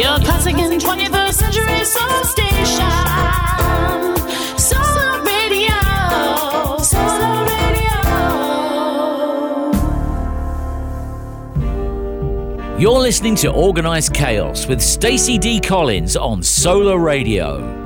Your classic and 21st century soul station. Solar Radio. Solar Radio. You're listening to Organized Chaos with Stacey D. Collins on Solar Radio.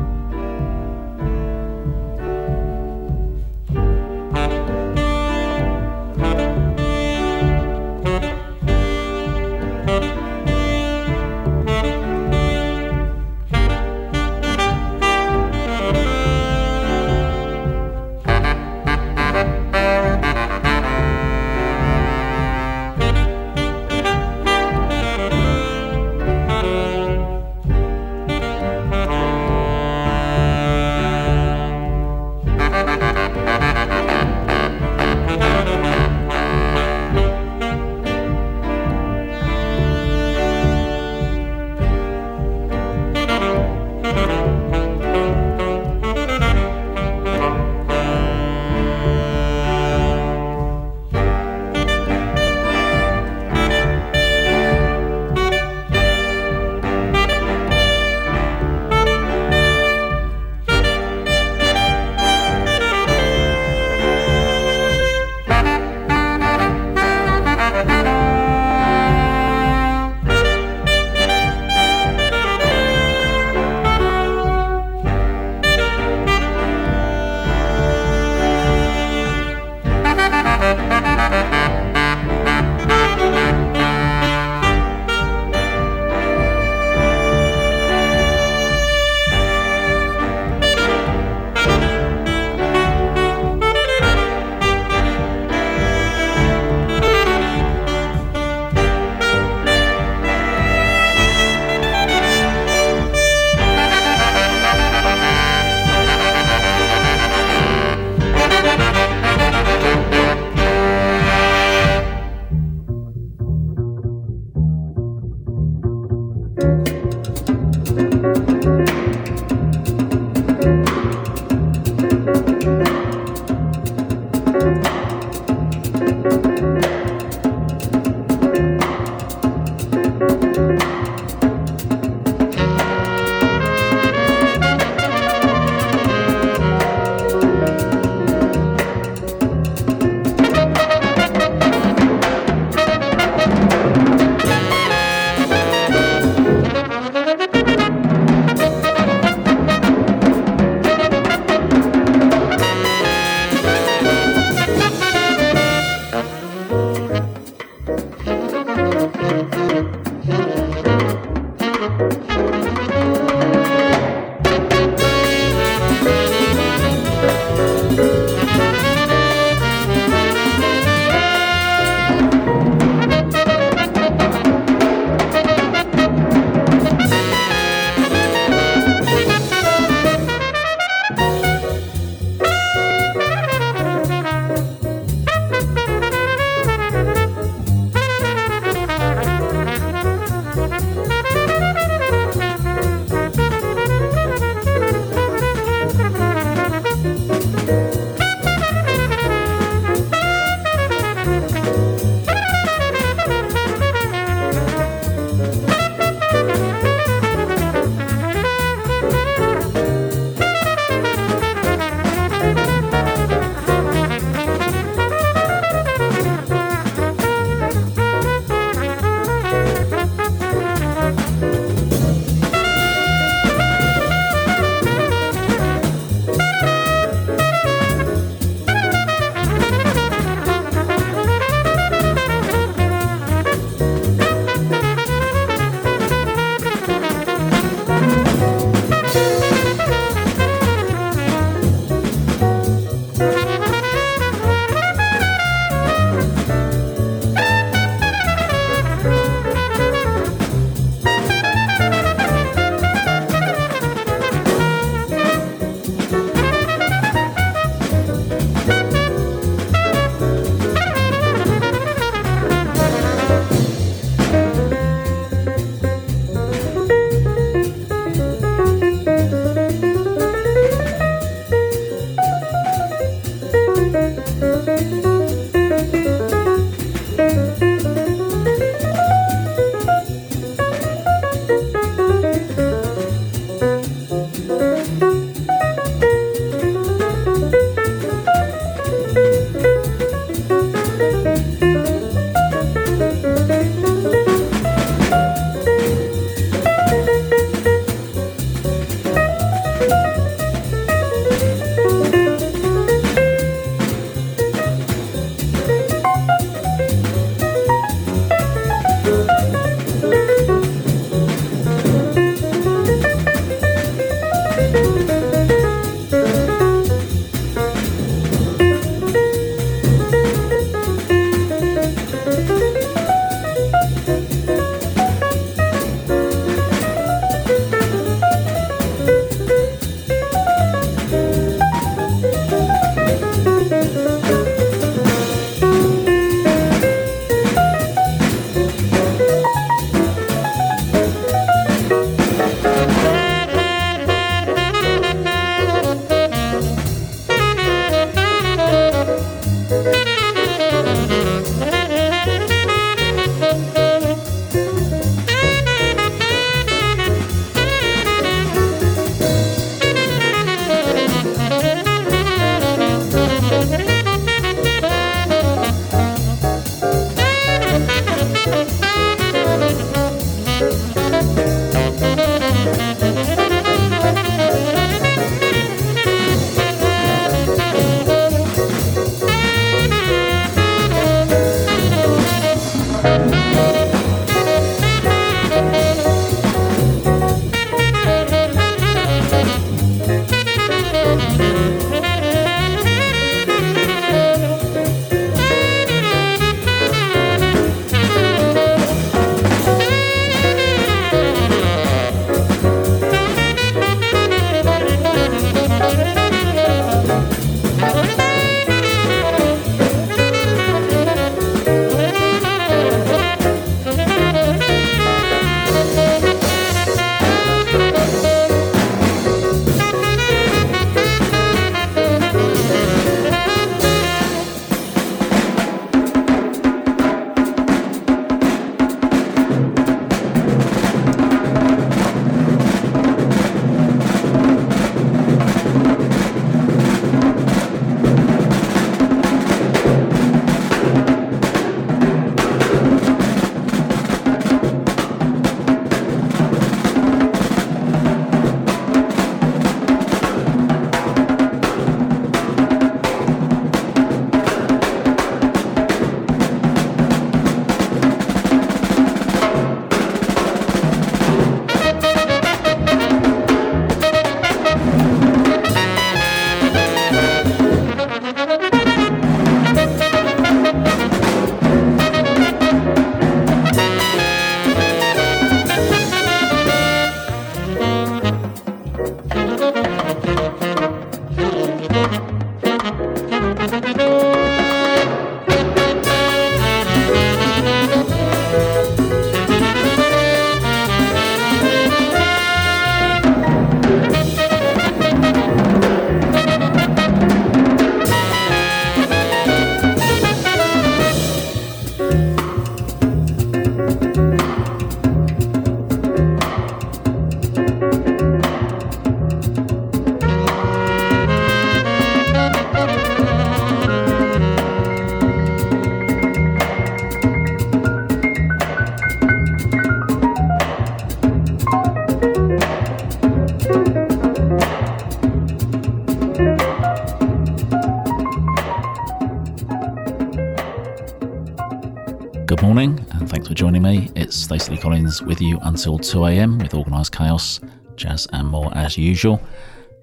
Me. Stacey Collins with you until 2am with Organised Chaos, jazz and more as usual.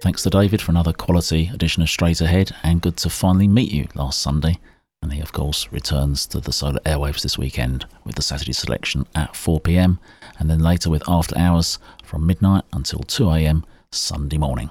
Thanks to David for another quality edition of Straight Ahead, and good to finally meet you last Sunday. And he, of course, returns to the solar airwaves this weekend with the Saturday selection at 4pm, and then later with After Hours from midnight until 2am Sunday morning.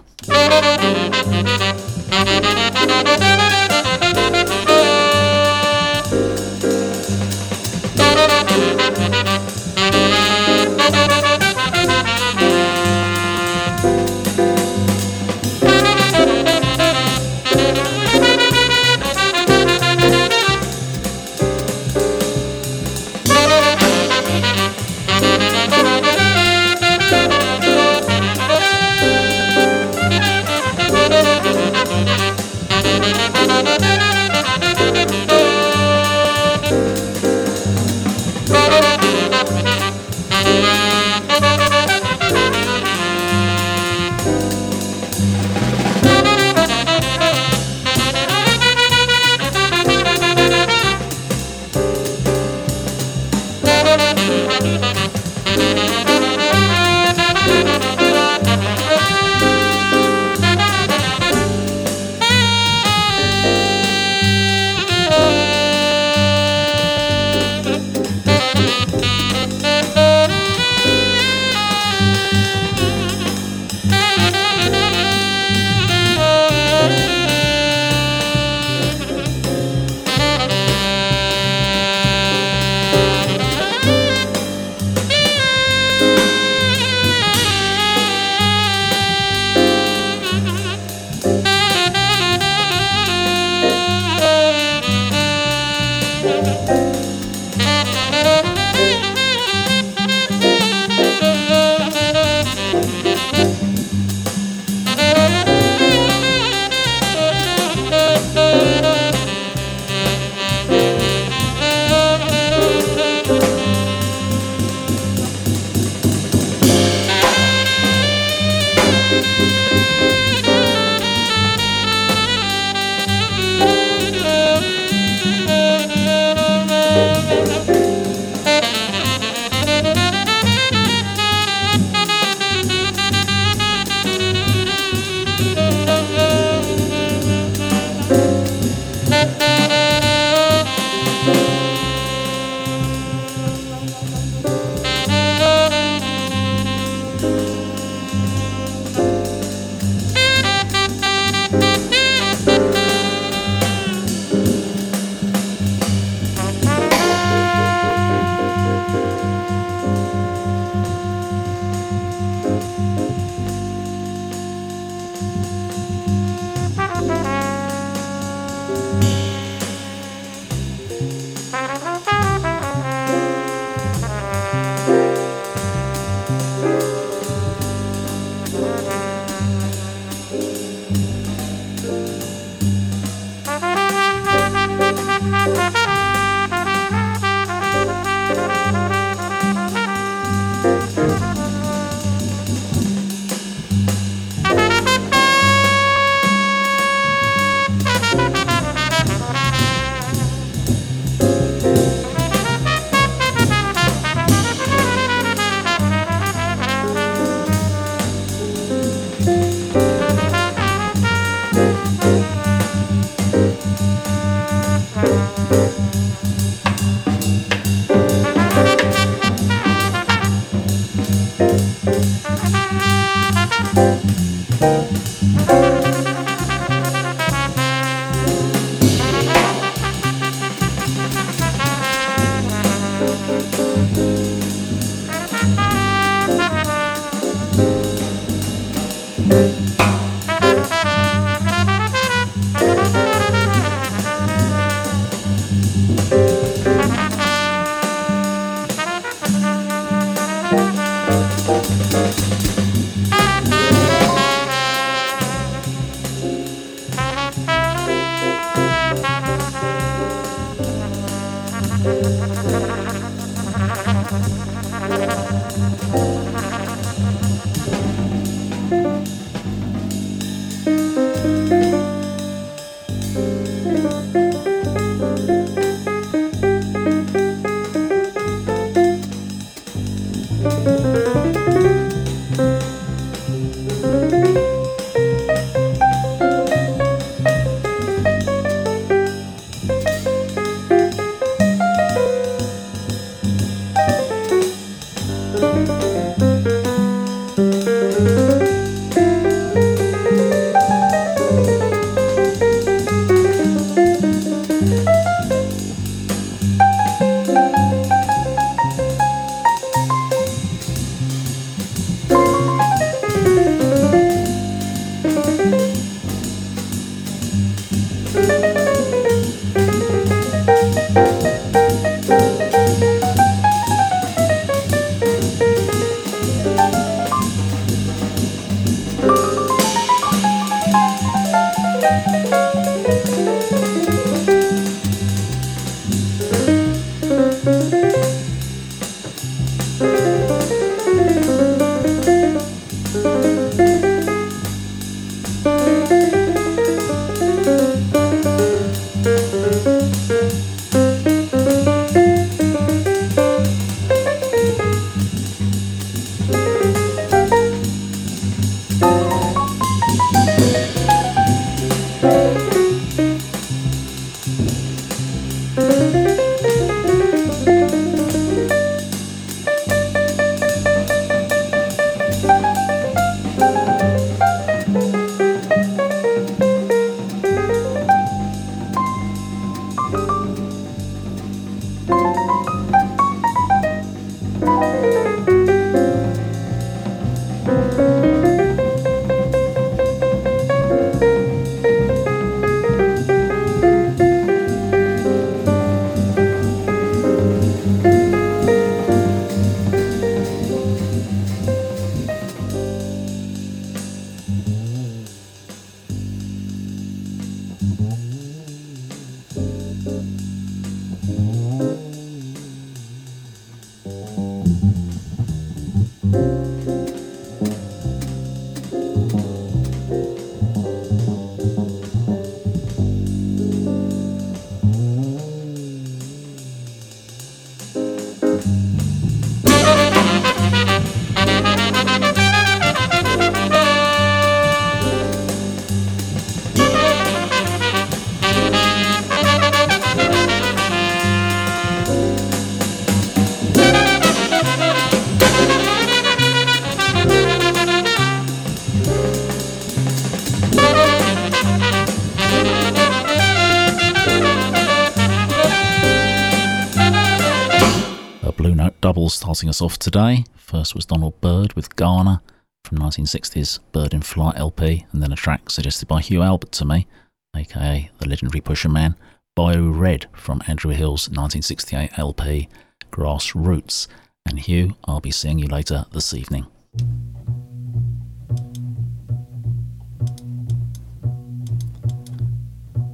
Starting us off today. First was Donald Byrd with Ghana from 1960's Byrd in Flight LP, and then a track suggested by Hugh Albert to me, aka the legendary Pusherman, Bayou Red from Andrew Hill's 1968 LP, Grassroots. And Hugh, I'll be seeing you later this evening.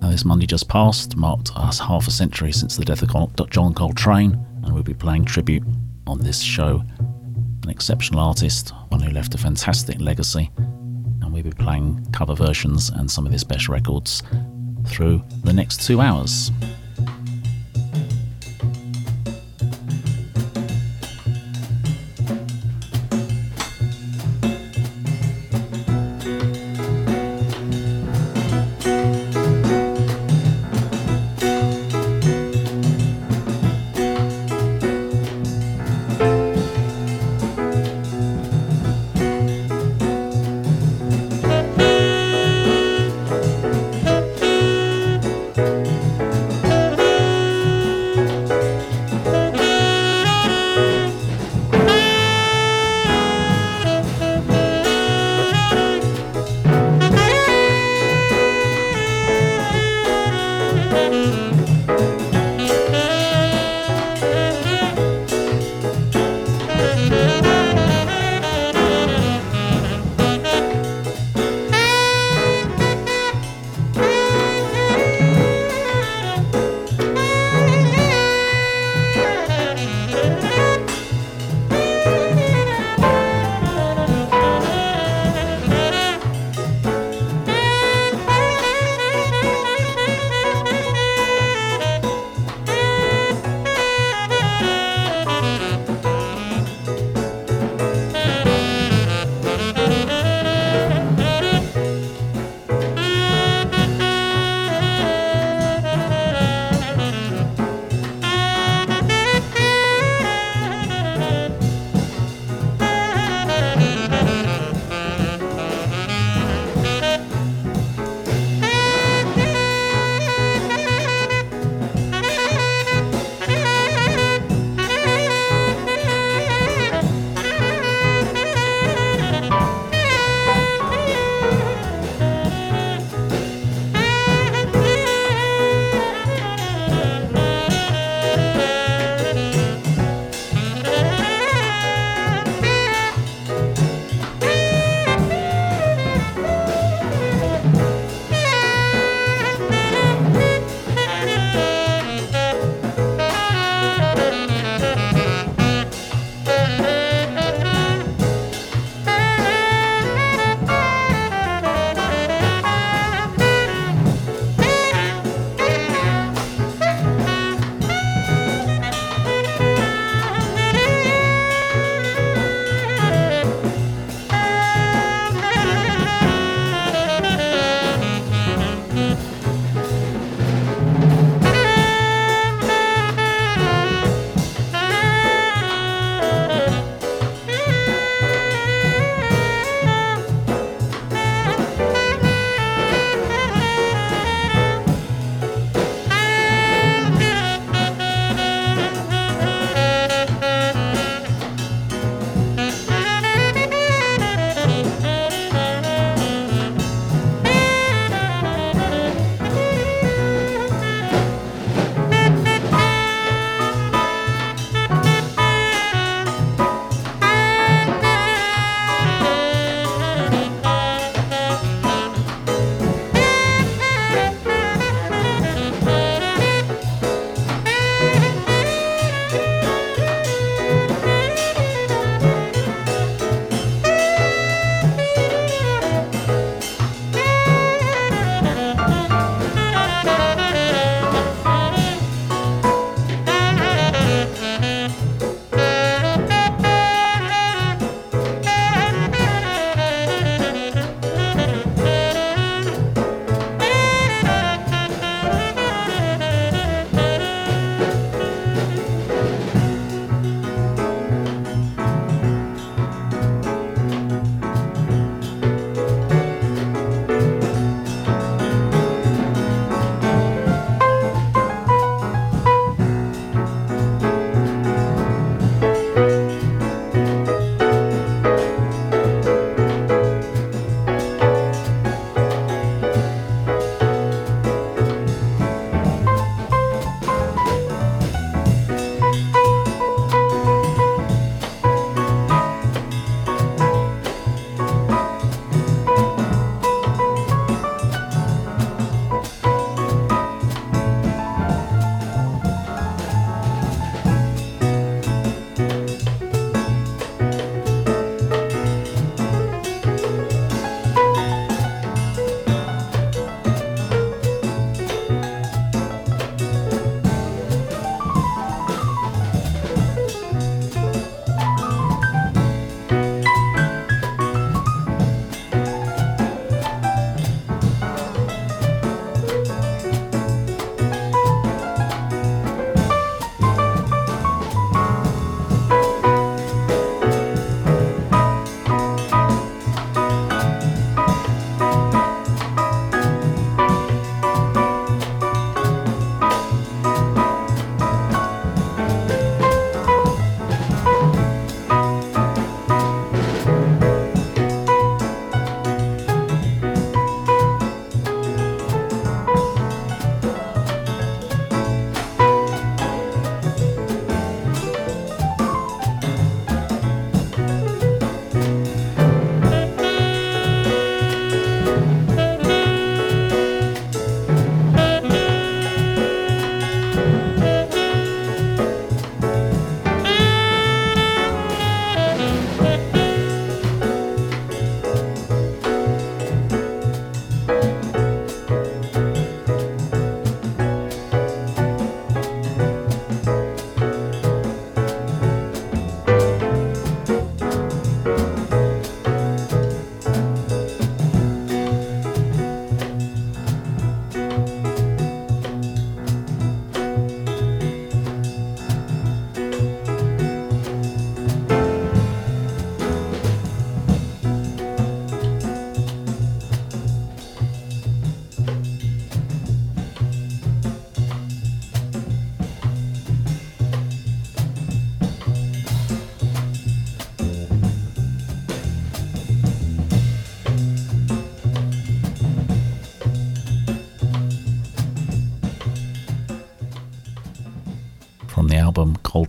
Now, this Monday just passed marked us half a century since the death of John Coltrane, and we'll be playing tribute on this show. An exceptional artist, one who left a fantastic legacy, and we'll be playing cover versions and some of his best records through the next two hours.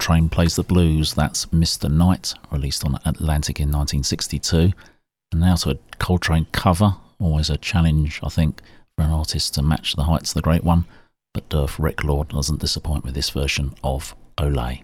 Coltrane Plays the Blues. That's Mr. Knight, released on Atlantic in 1962. And now to a Coltrane cover. Always a challenge, I think, for an artist to match the heights of the great one. But Derf Lord doesn't disappoint with this version of Olé.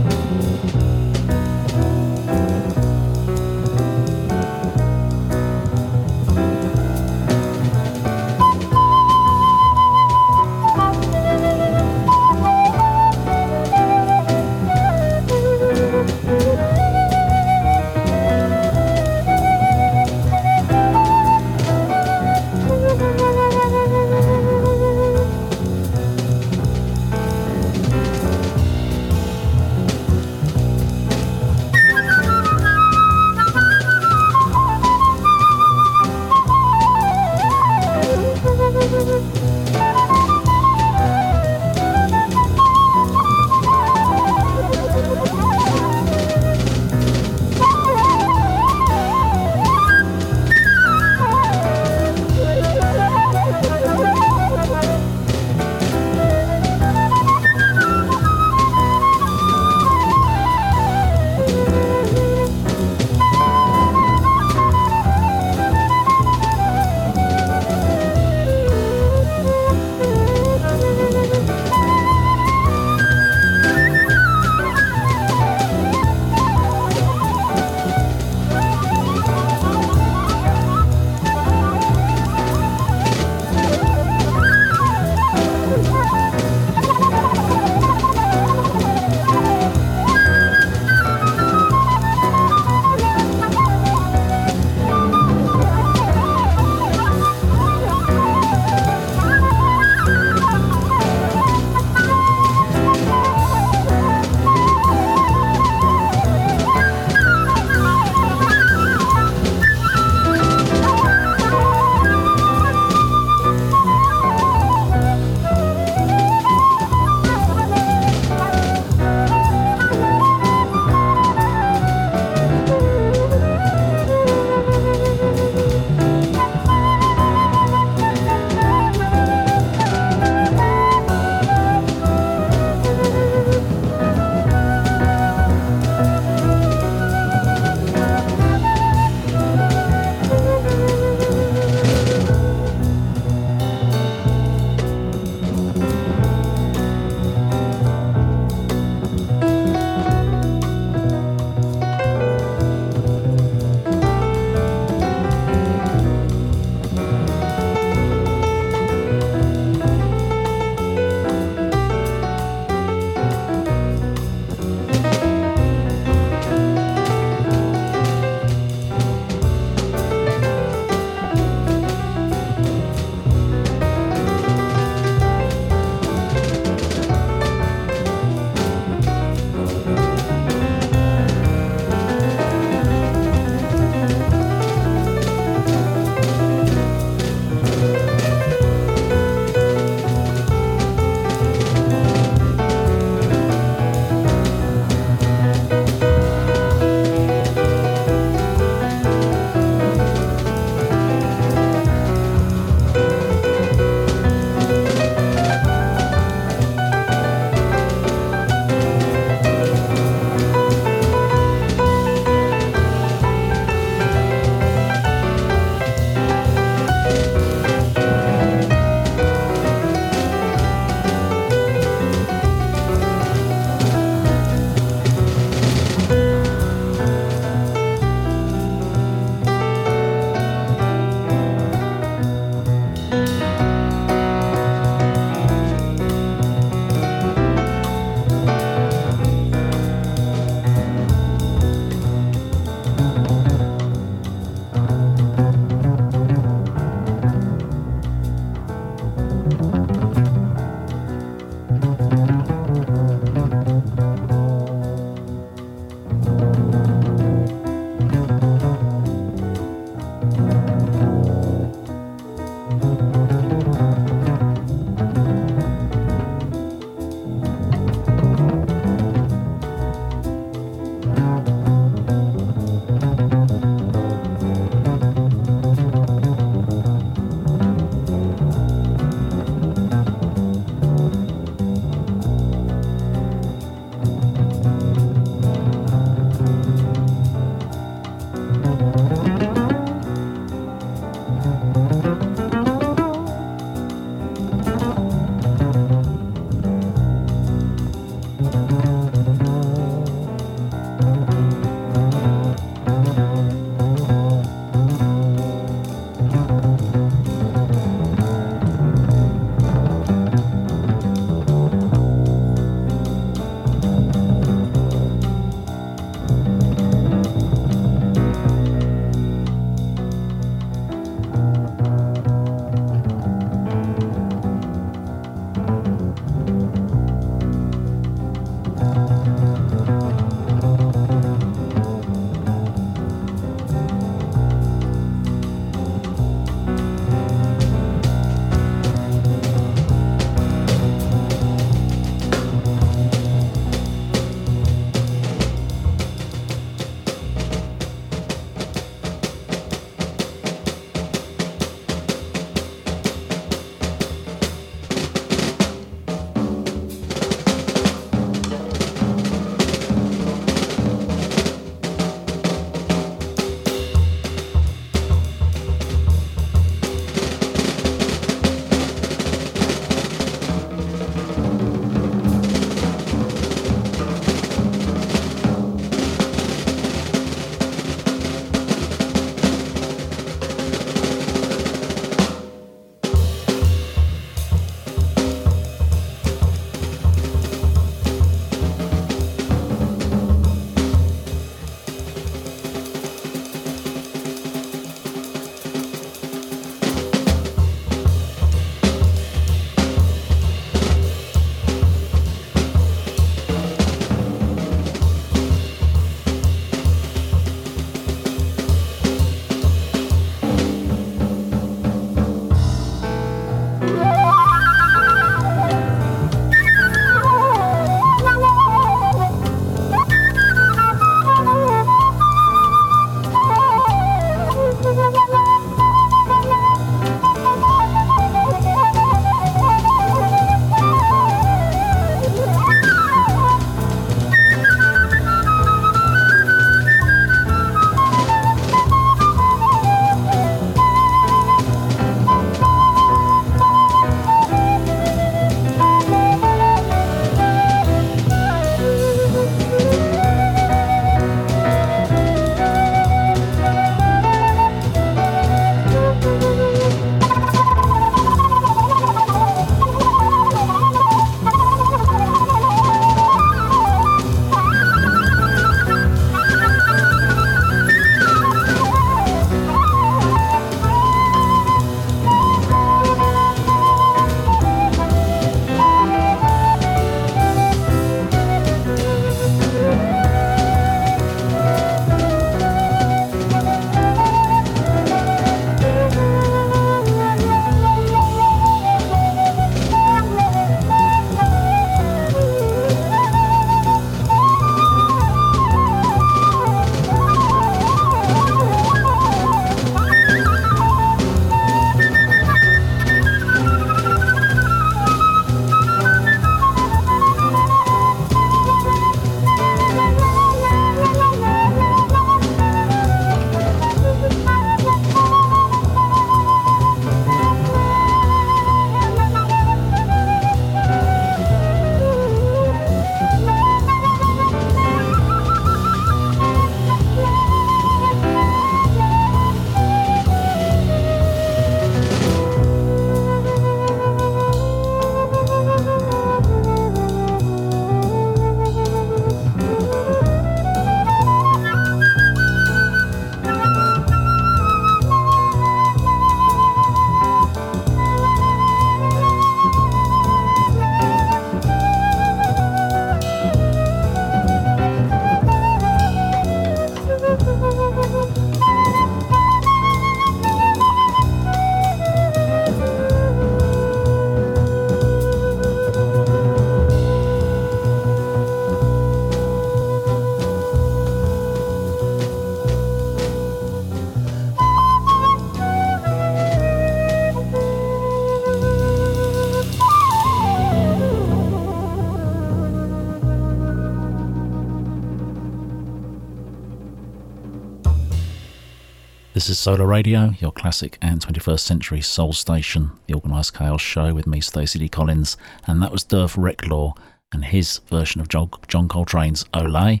This is Solar Radio, your classic and 21st century soul station, the Organised Chaos show with me, Stacey D. Collins, and that was Derv Reclaw and his version of John, Coltrane's Olé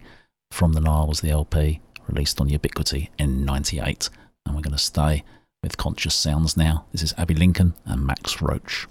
from the Nile was the LP released on Ubiquity in 98. And we're going to stay with Conscious Sounds now. This is Abbey Lincoln and Max Roach.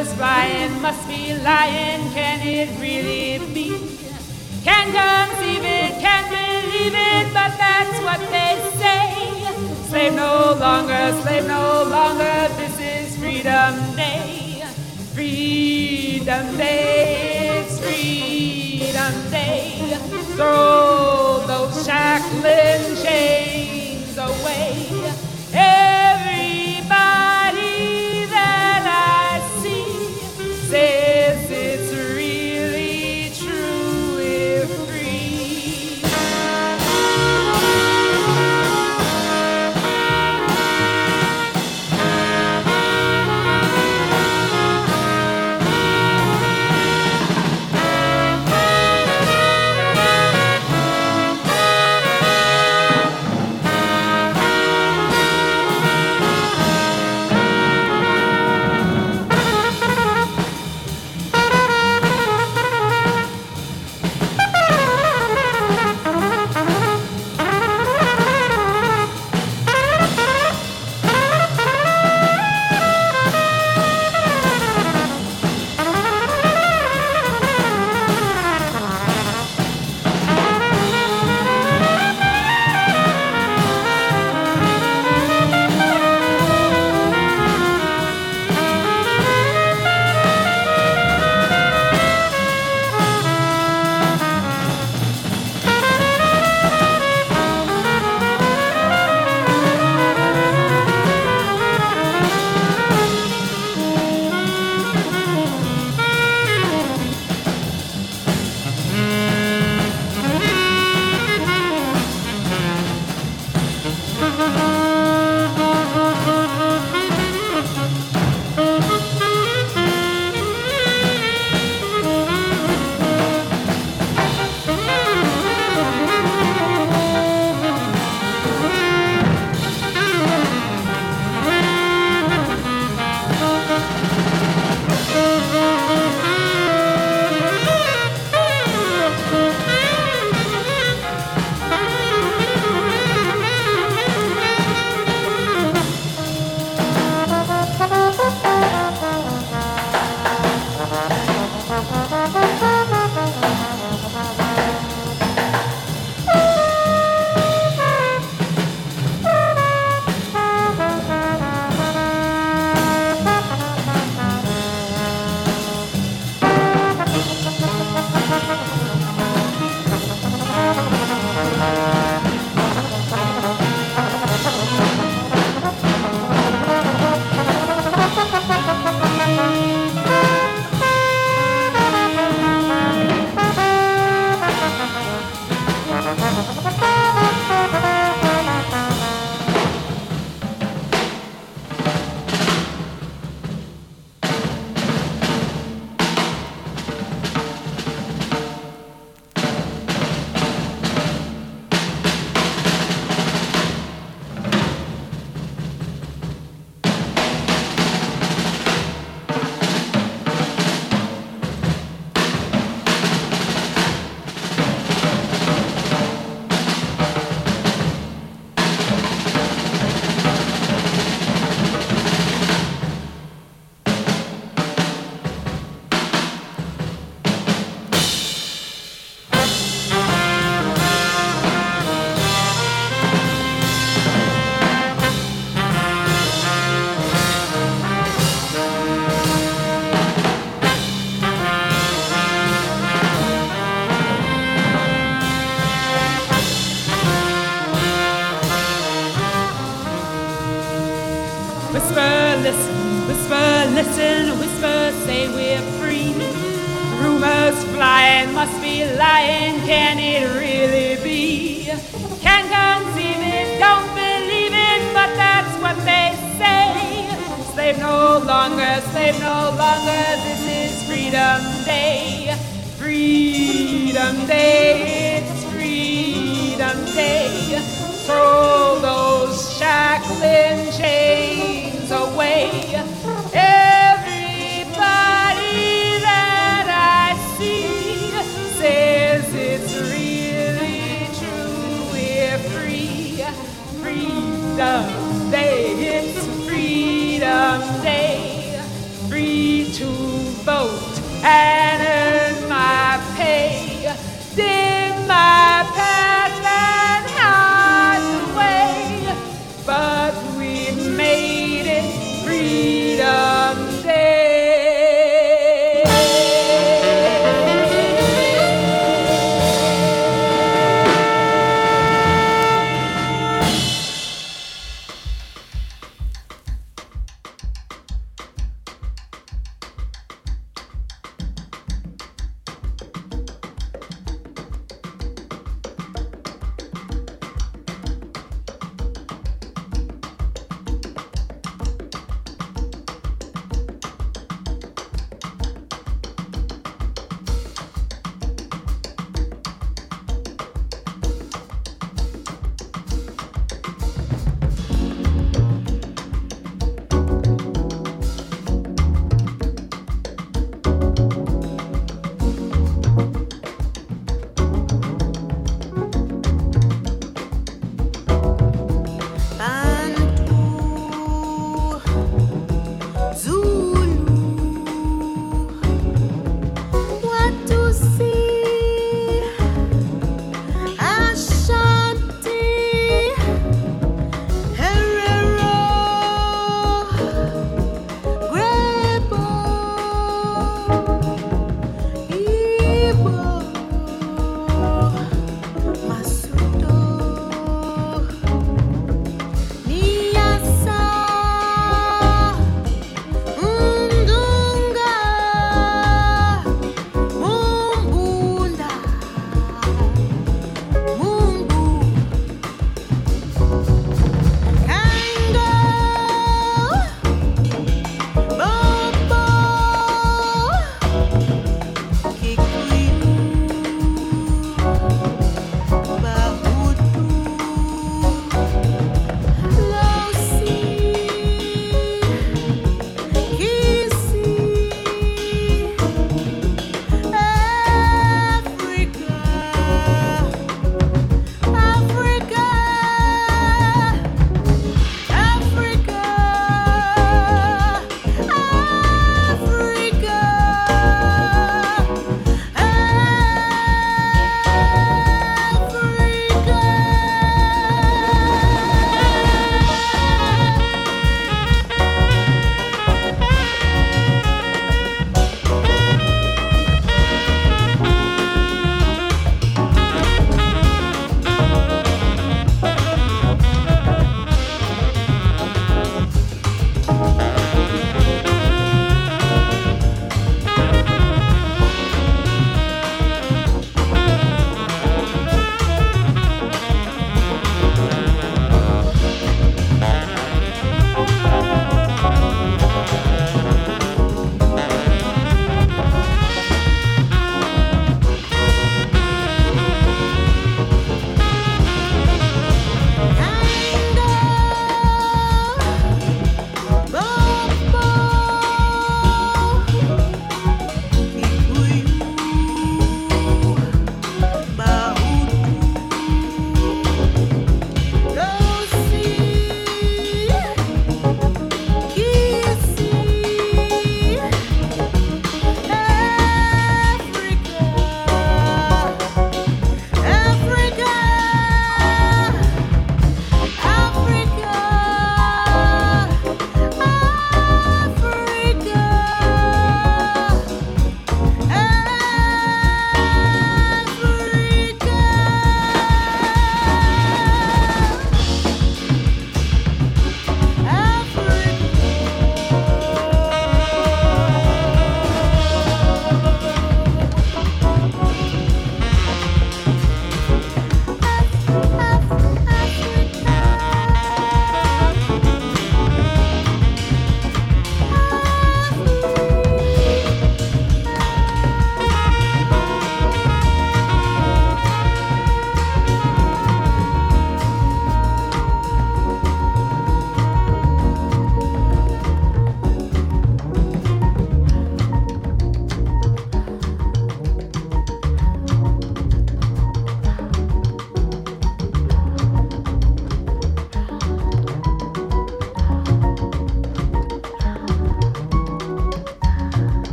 was Ryan must be lying. Can it really be? Can't conceive it, can't believe it, but that's what they say. Slave no longer, slave no longer. This is Freedom Day. Freedom Day, it's Freedom Day. Throw those shackling chains away.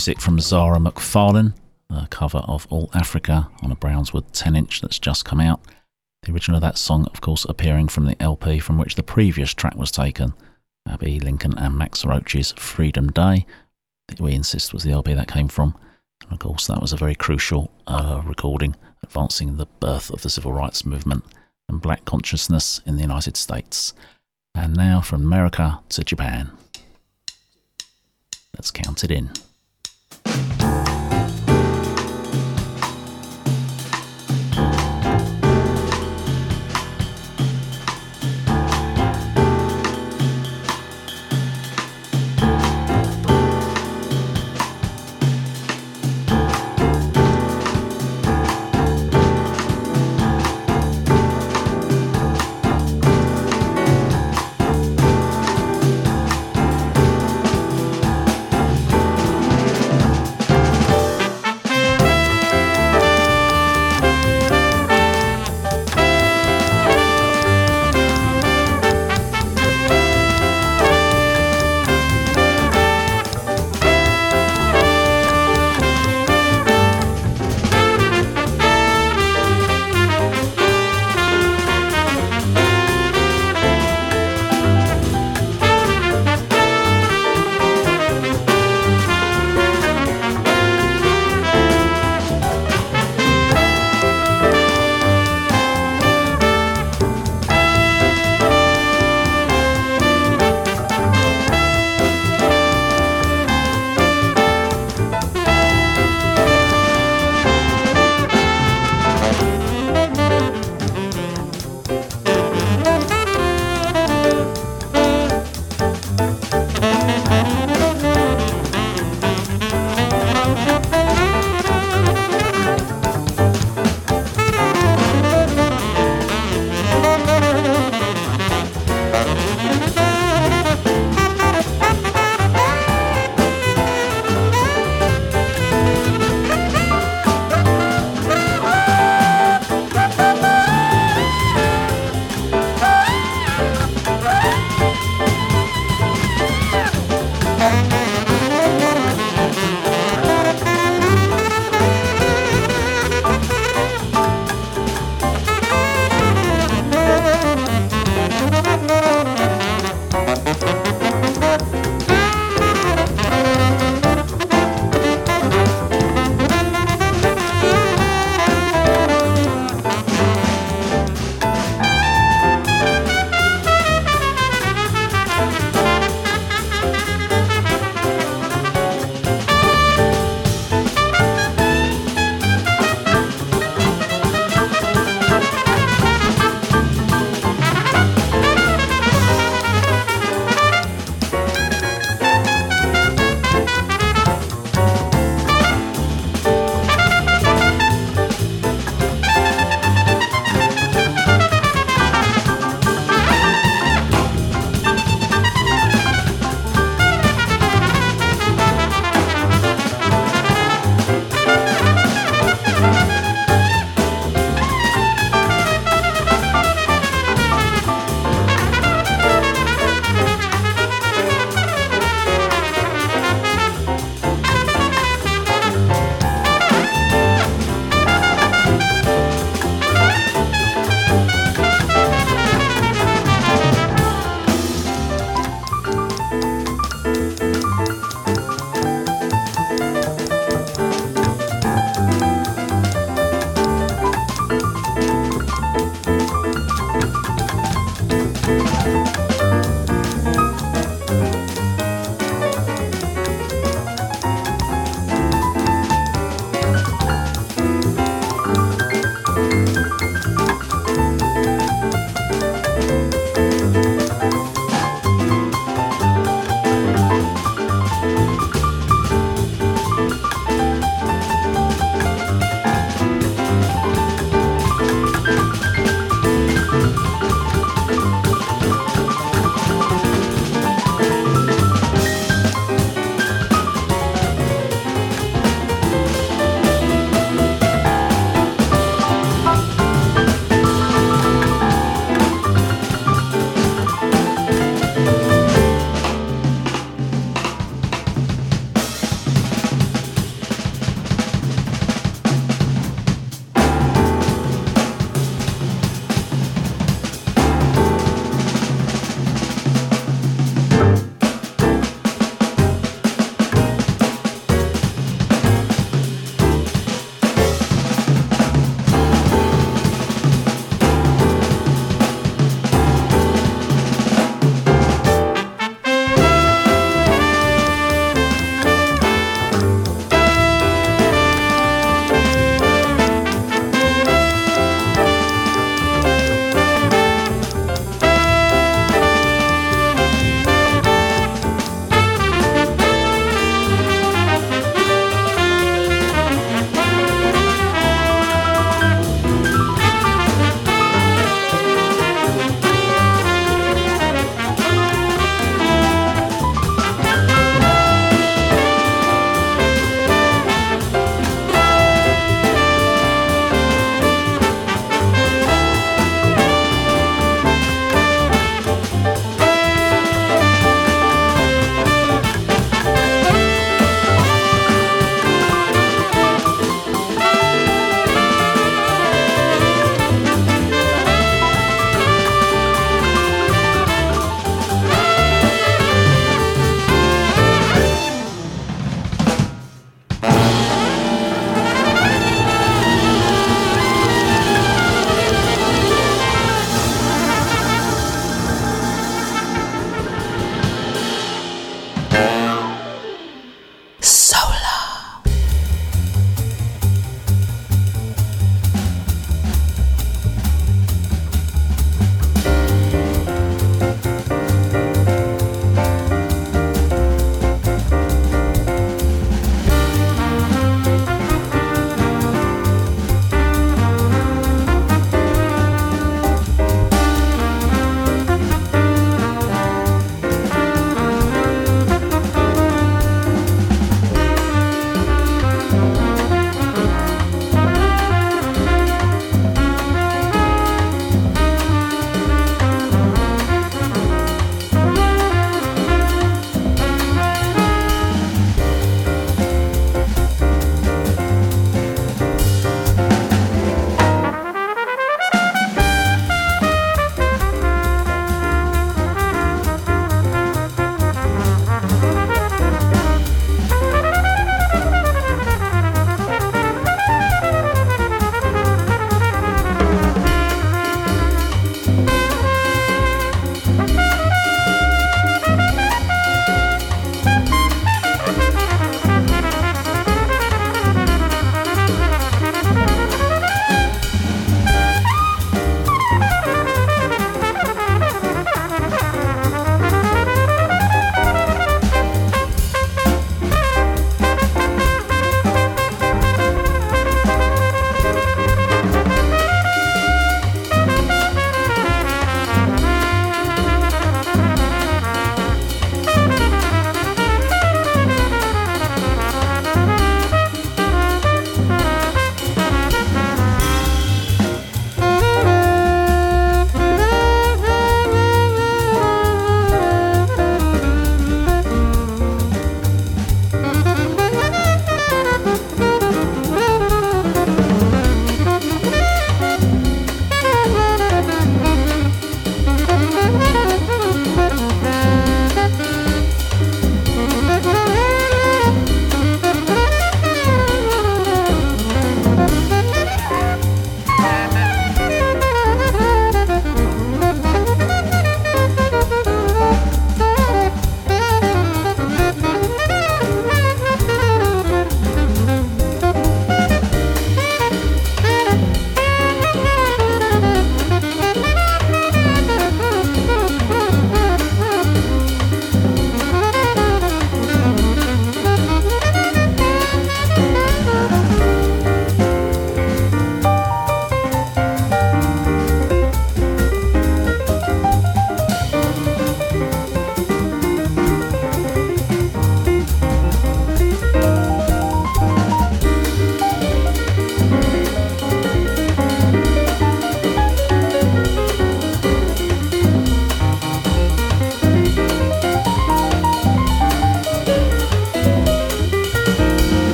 Music from Zara McFarlane, a cover of All Africa on a Brownswood 10 inch that's just come out. The original of that song, of course, appearing from the LP from which the previous track was taken, Abbey Lincoln and Max Roach's Freedom Day. We insist was the LP that came from. And of course, that was a very crucial uh, recording advancing the birth of the civil rights movement and black consciousness in the United States. And now from America to Japan. Let's count it in.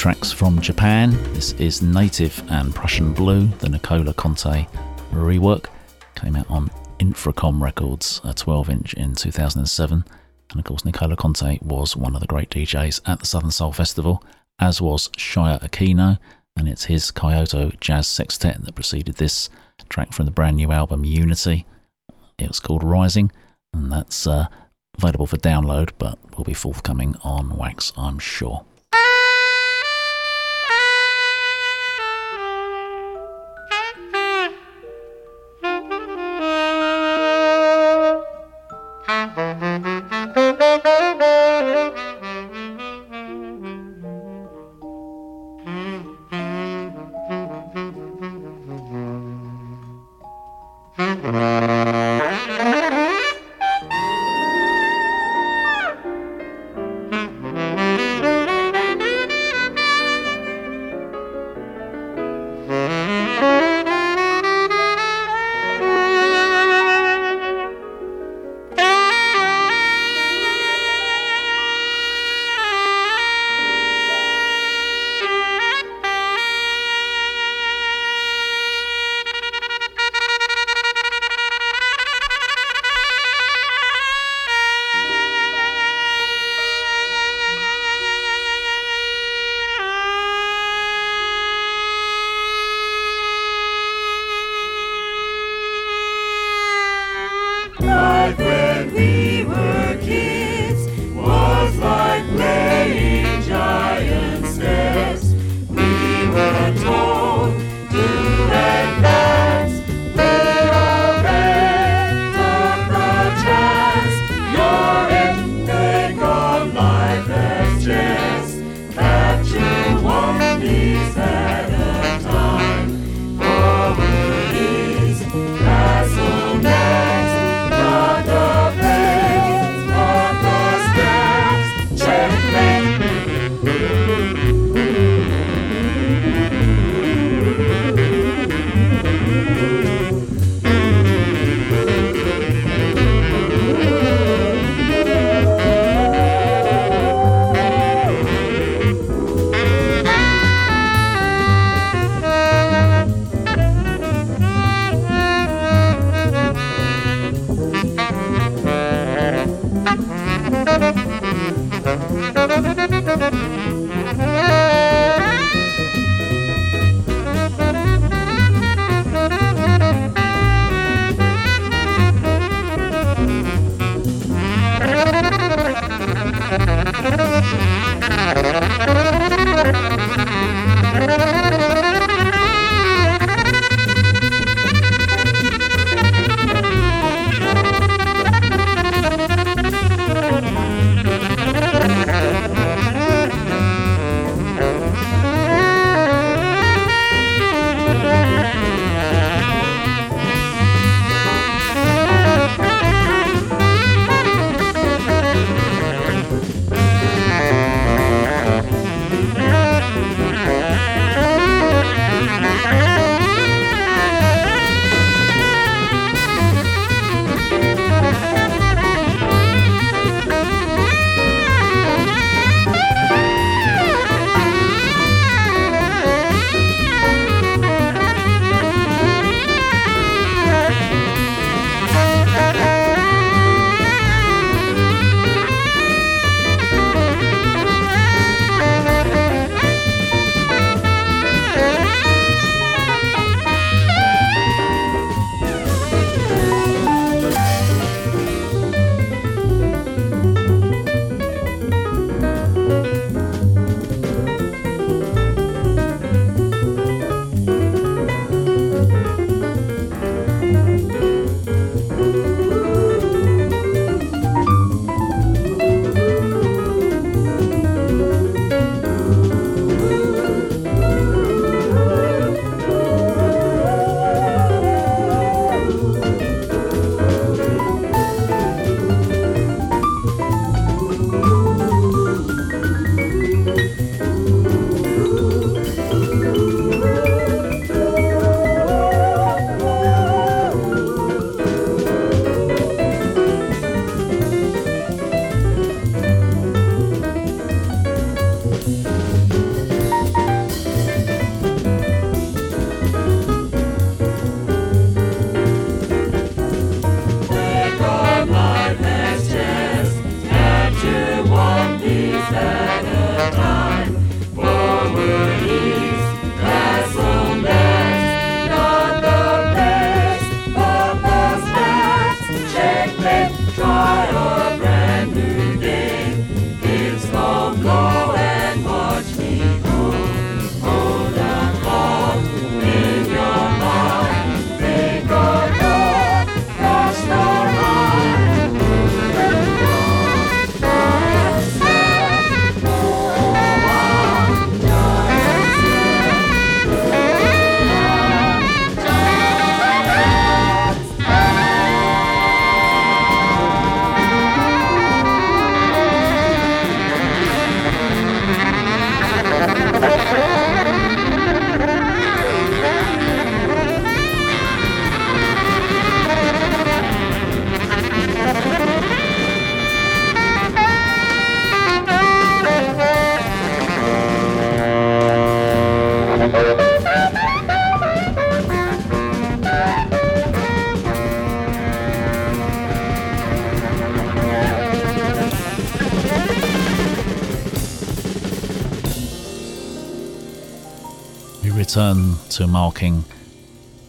Tracks from Japan. This is Native and Prussian Blue, the Nicola Conte rework. Came out on Infracom Records, a 12 inch in 2007. And of course, Nicola Conte was one of the great DJs at the Southern Soul Festival, as was Shuya Okino, and it's his Kyoto Jazz Sextet that preceded this track from the brand new album Unity. It was called Rising, and that's uh, available for download, but will be forthcoming on Wax, I'm sure. To marking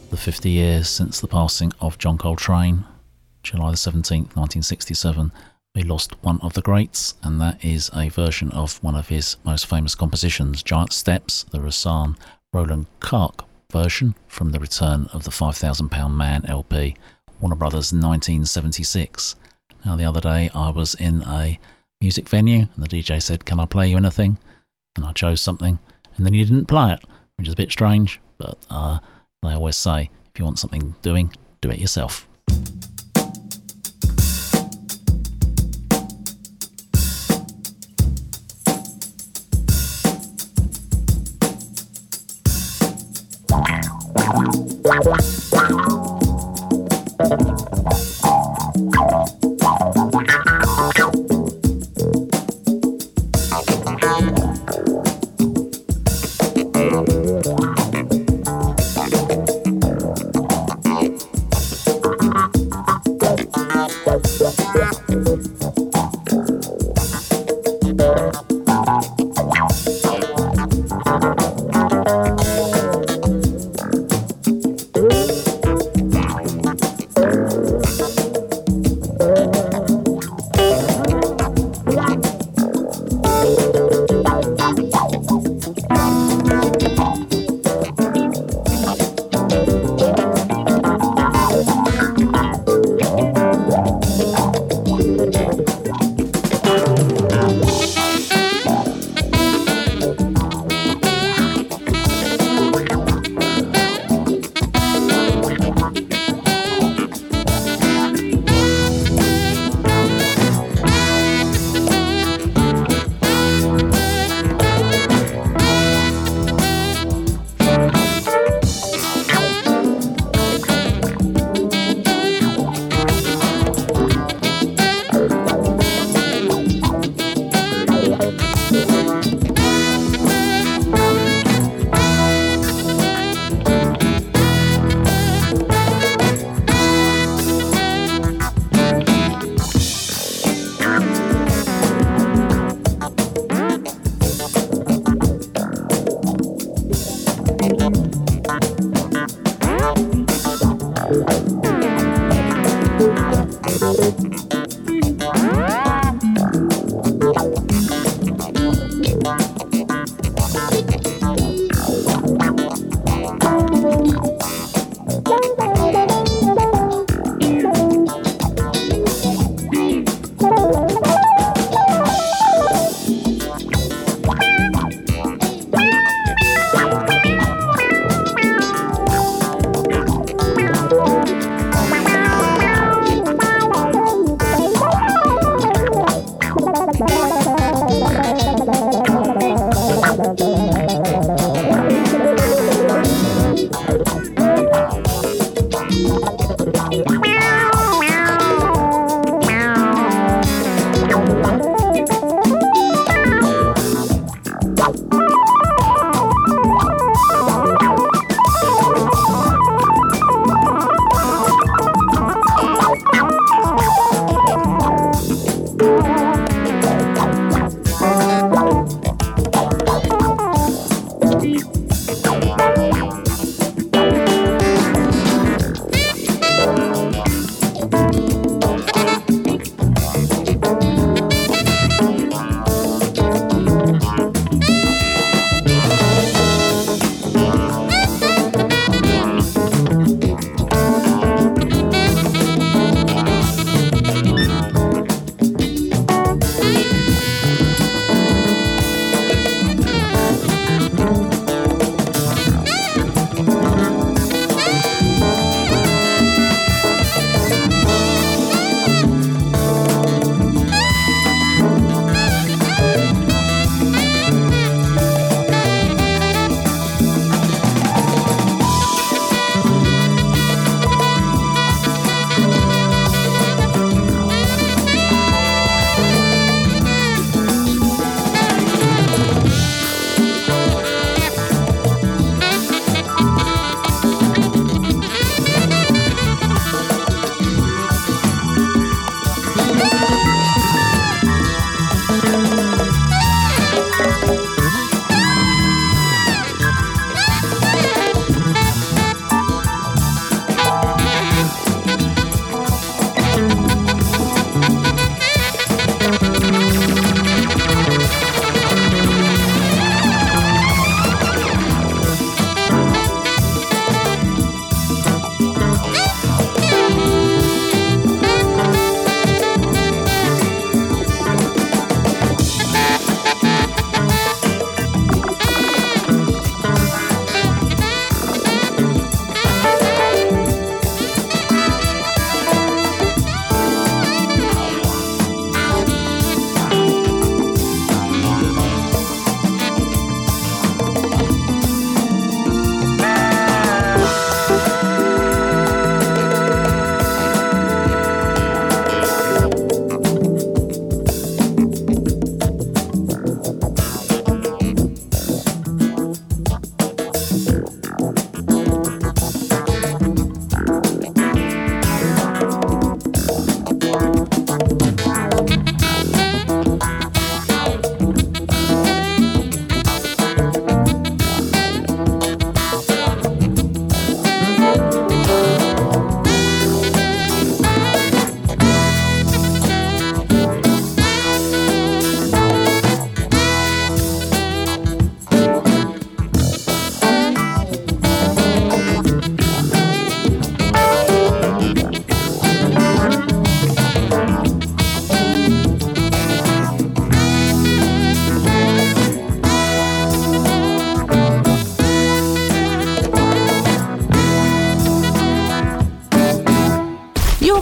the 50 years since the passing of John Coltrane, July the 17th, 1967. We lost one of the greats, and that is a version of one of his most famous compositions, Giant Steps, the Rahsaan Roland Kirk version from the Return of the £5,000 Man LP, Warner Brothers 1976. Now, the other day I was in a music venue, and the DJ said, Can I play you anything? And I chose something, and then he didn't play it which is a bit strange, but uh, I always say if you want something doing, do it yourself.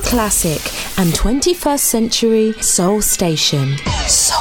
Classic and 21st century soul station. Solar.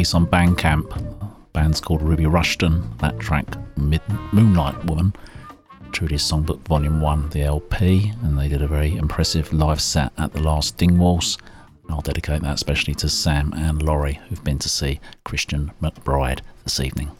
Release on Bandcamp. Band's called Ruby Rushton. That track, Mid- Moonlight Woman, Trudi's Songbook Volume 1, the LP, and they did a very impressive live set at the last Dingwalls. And I'll dedicate that especially to Sam and Laurie, who've been to see Christian McBride this evening.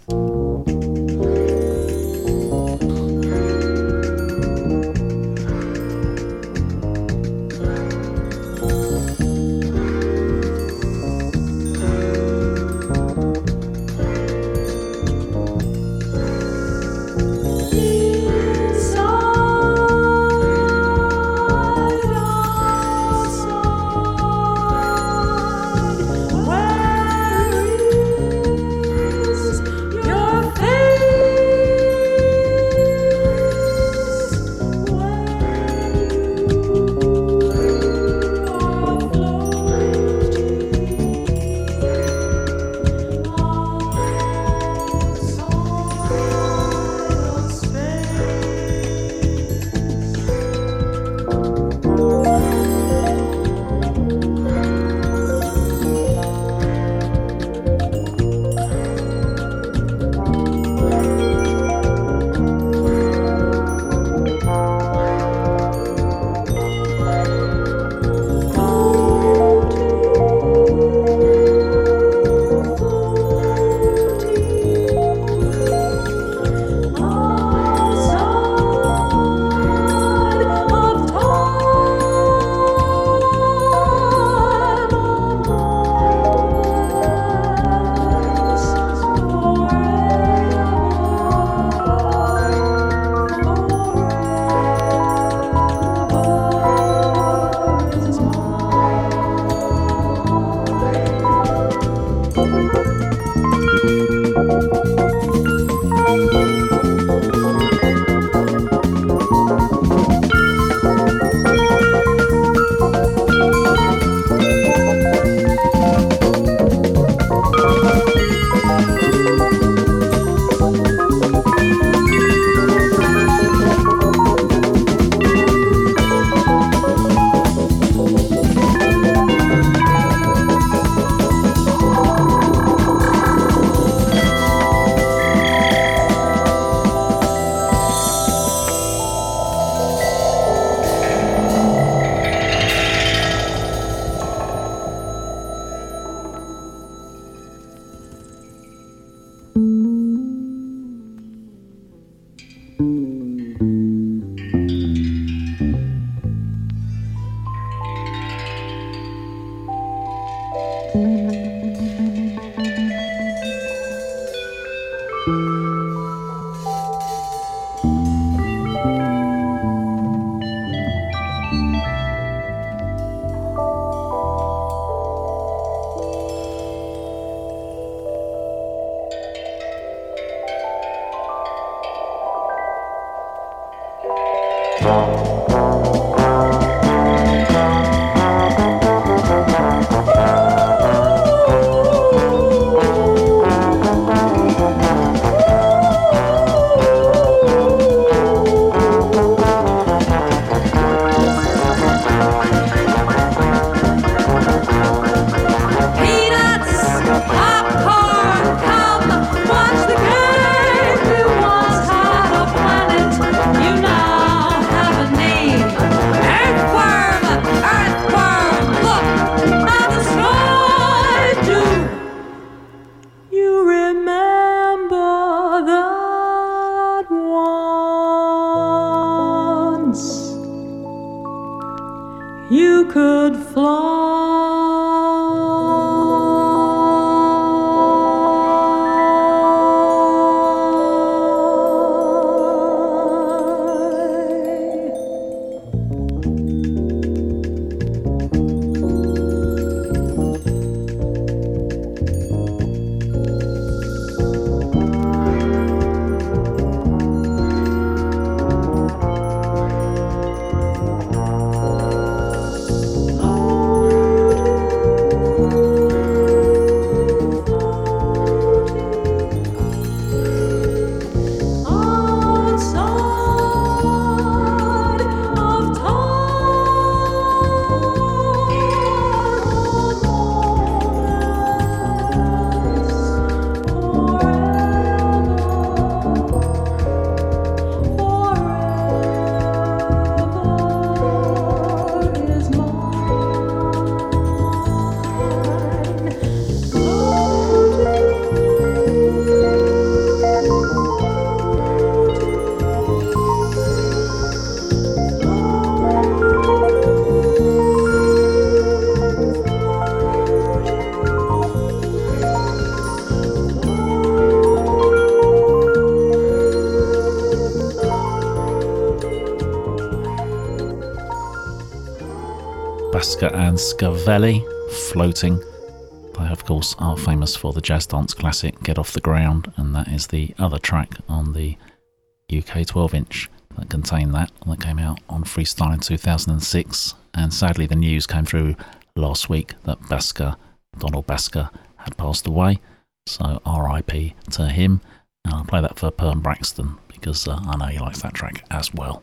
Scavelli, Floating. They, of course, are famous for the jazz dance classic Get Off the Ground, and that is the other track on the UK 12 inch that contained that, that came out on Freestyle in 2006. And sadly, the news came through last week that Basker, Donald Basker, had passed away. So RIP to him. And I'll play that for Perm Braxton because uh, I know he likes that track as well.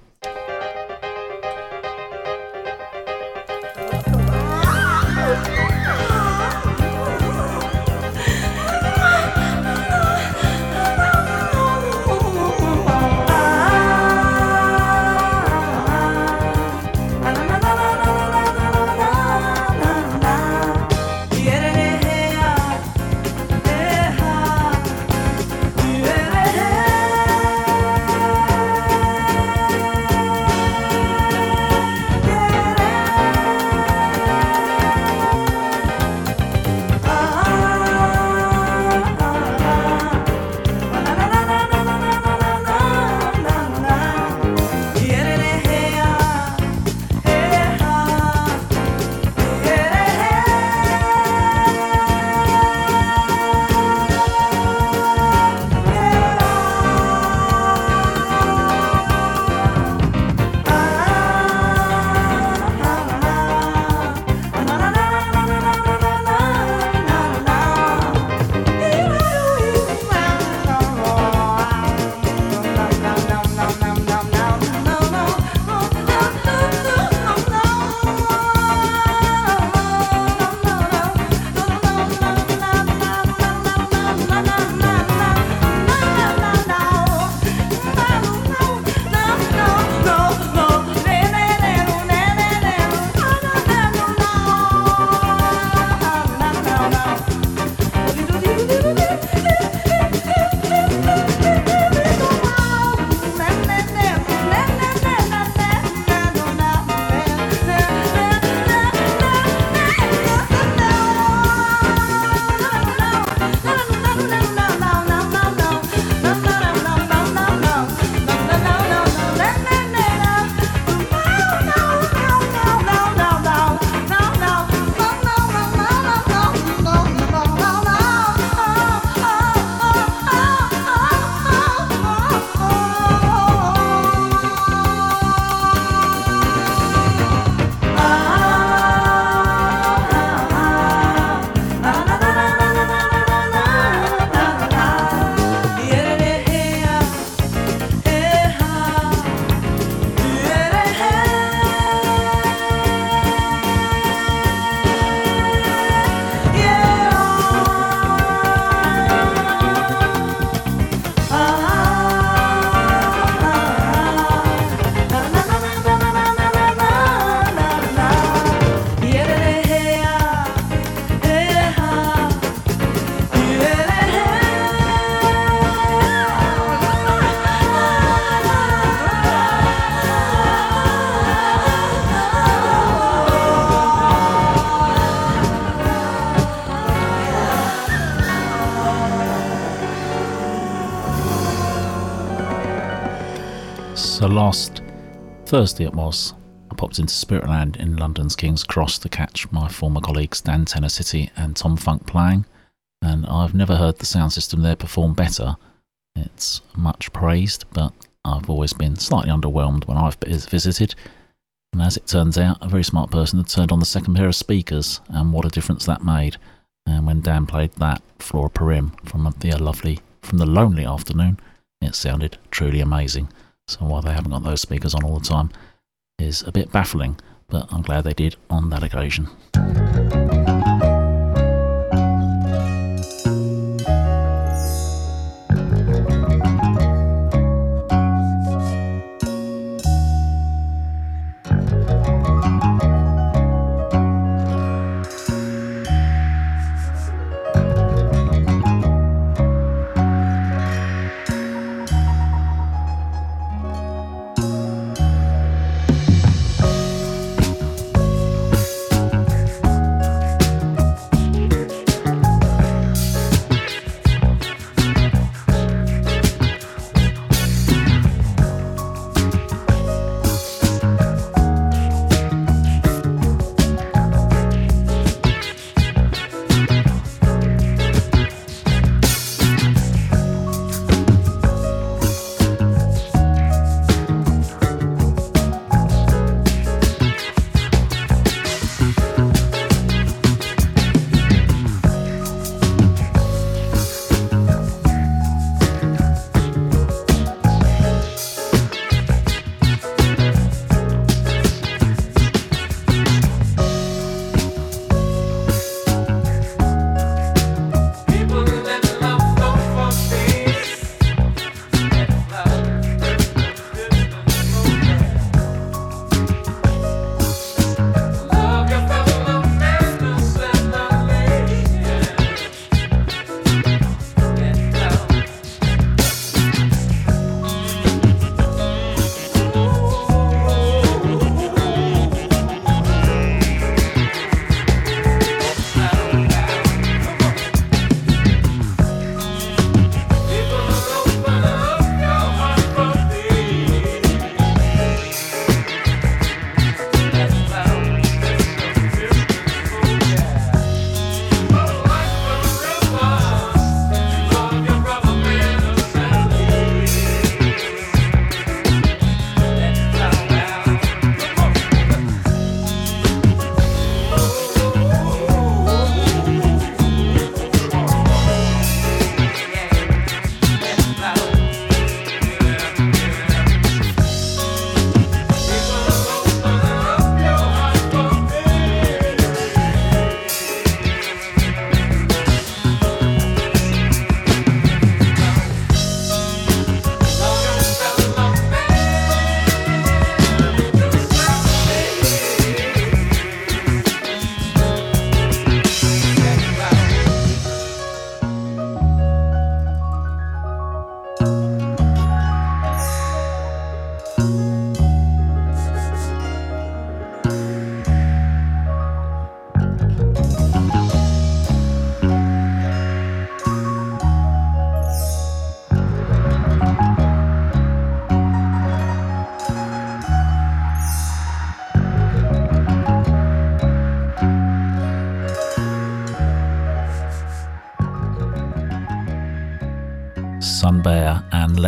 Last Thursday it was, I popped into Spiritland in London's King's Cross to catch my former colleagues Dan Tenacity and Tom Funk playing, and I've never heard the sound system there perform better. It's much praised, but I've always been slightly underwhelmed when I've visited. And as it turns out, a very smart person had turned on the second pair of speakers, and what a difference that made. And when Dan played that Flora Purim from the lovely, from the lonely afternoon, it sounded truly amazing. So why they haven't got those speakers on all the time is a bit baffling, but I'm glad they did on that occasion.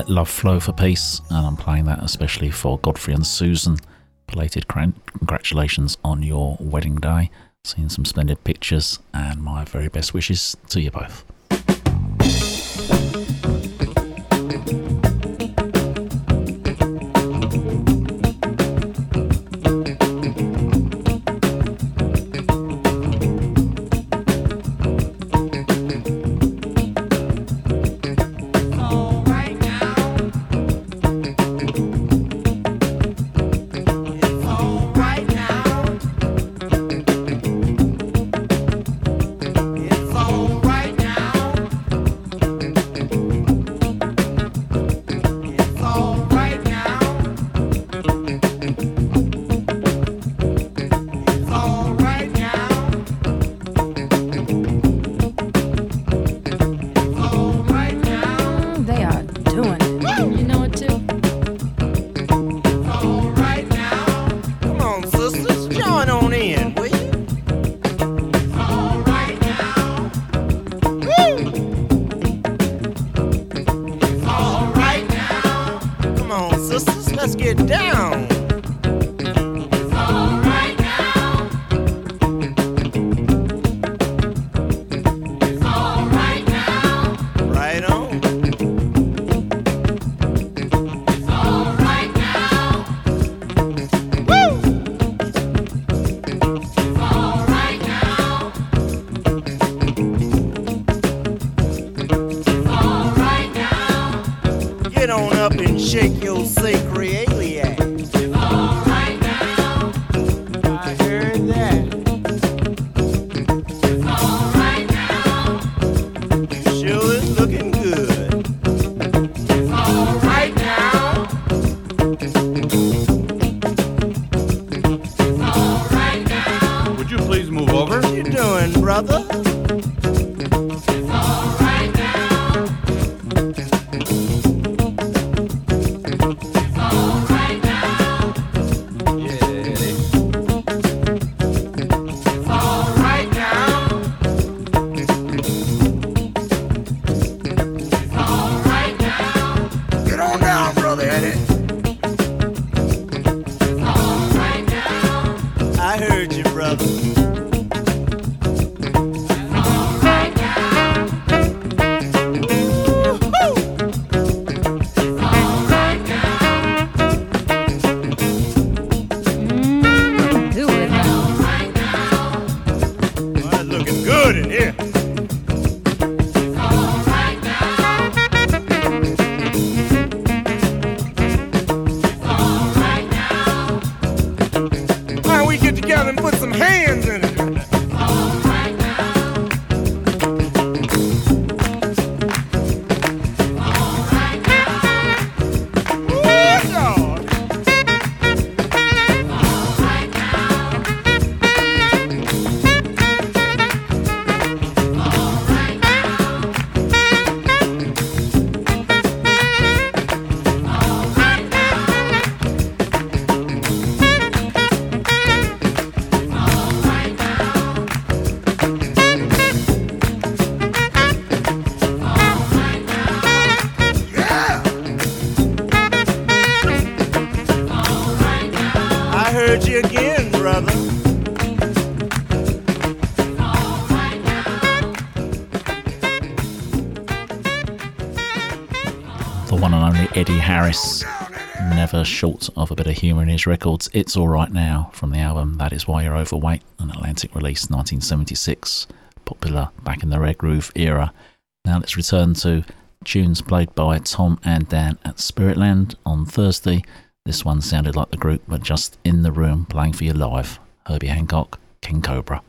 Love Flow for Peace, and I'm playing that especially for Godfrey and Susan. Belated congratulations on your wedding day. Seen some splendid pictures, and my very best wishes to you both. Never short of a bit of humour in his records. It's Alright Now from the album That Is Why You're Overweight, an Atlantic release 1976, popular back in the Rare Groove era. Now let's return to tunes played by Tom and Dan at Spiritland on Thursday. This one sounded like the group, but just in the room playing for you live. Herbie Hancock, King Cobra.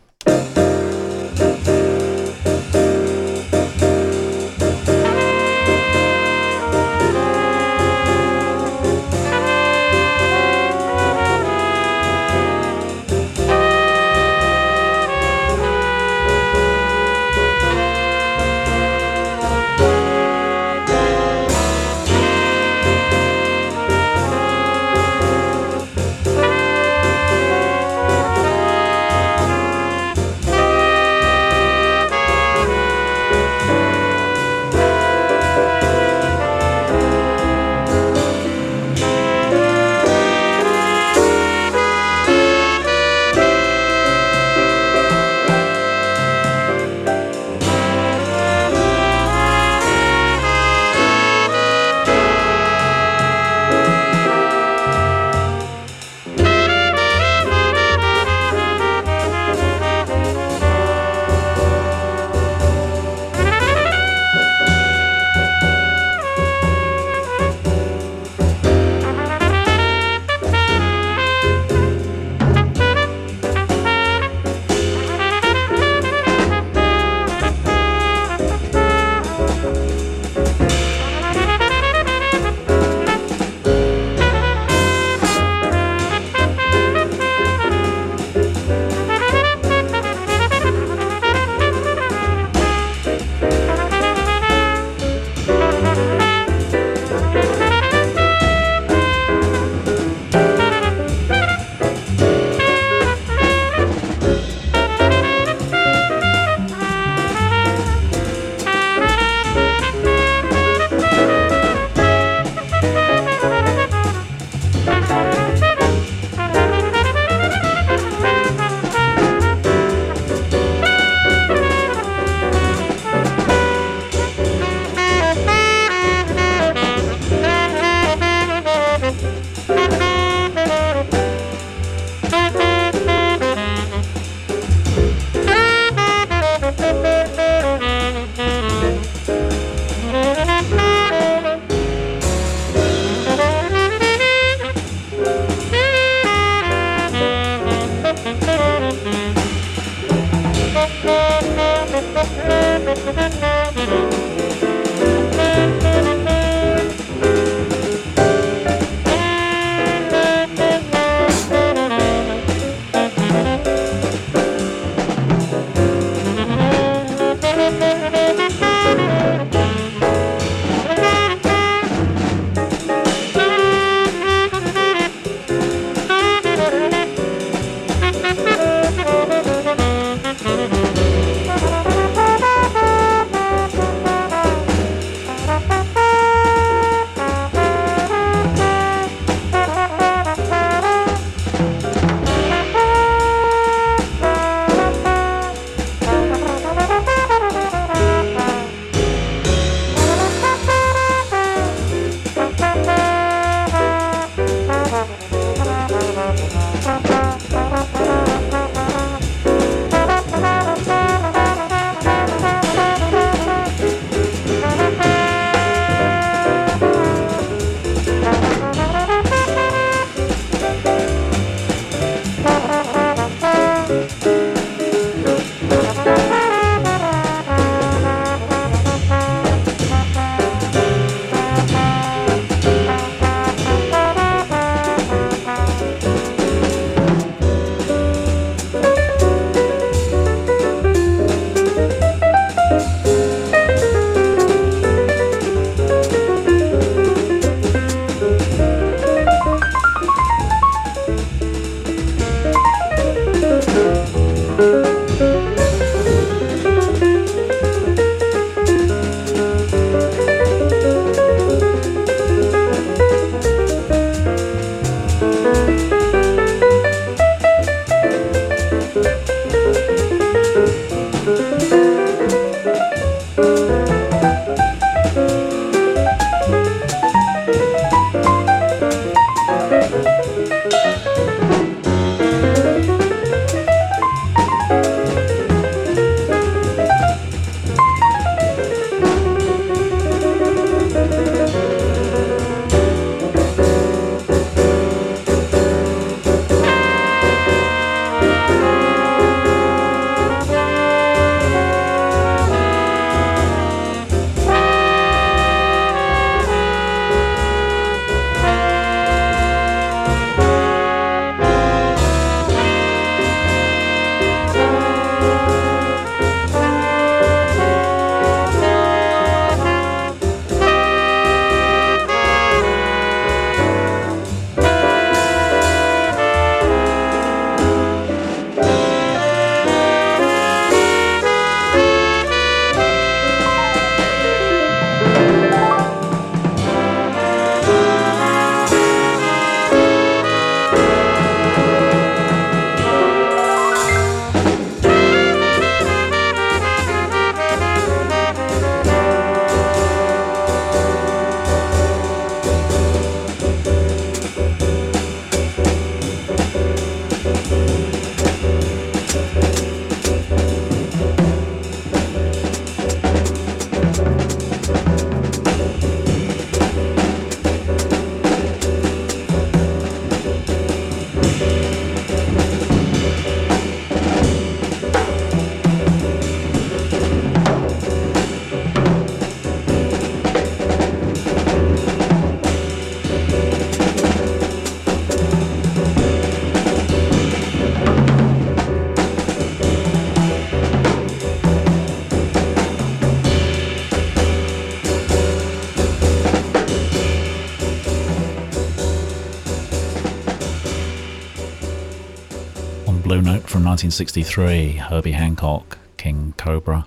1963, Herbie Hancock, King Cobra.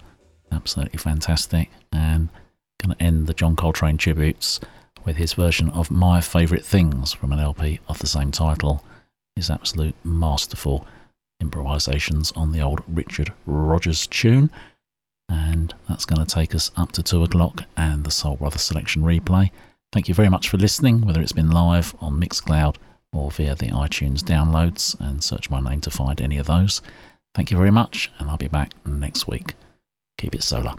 Absolutely fantastic. And going to end the John Coltrane tributes with his version of My Favourite Things from an LP of the same title. His absolute masterful improvisations on the old Richard Rodgers tune. And that's going to take us up to two o'clock and the Soul Brother selection replay. Thank you very much for listening, whether it's been live on Mixcloud or via the iTunes downloads, and search my name to find any of those. Thank you very much, and I'll be back next week. Keep it solar.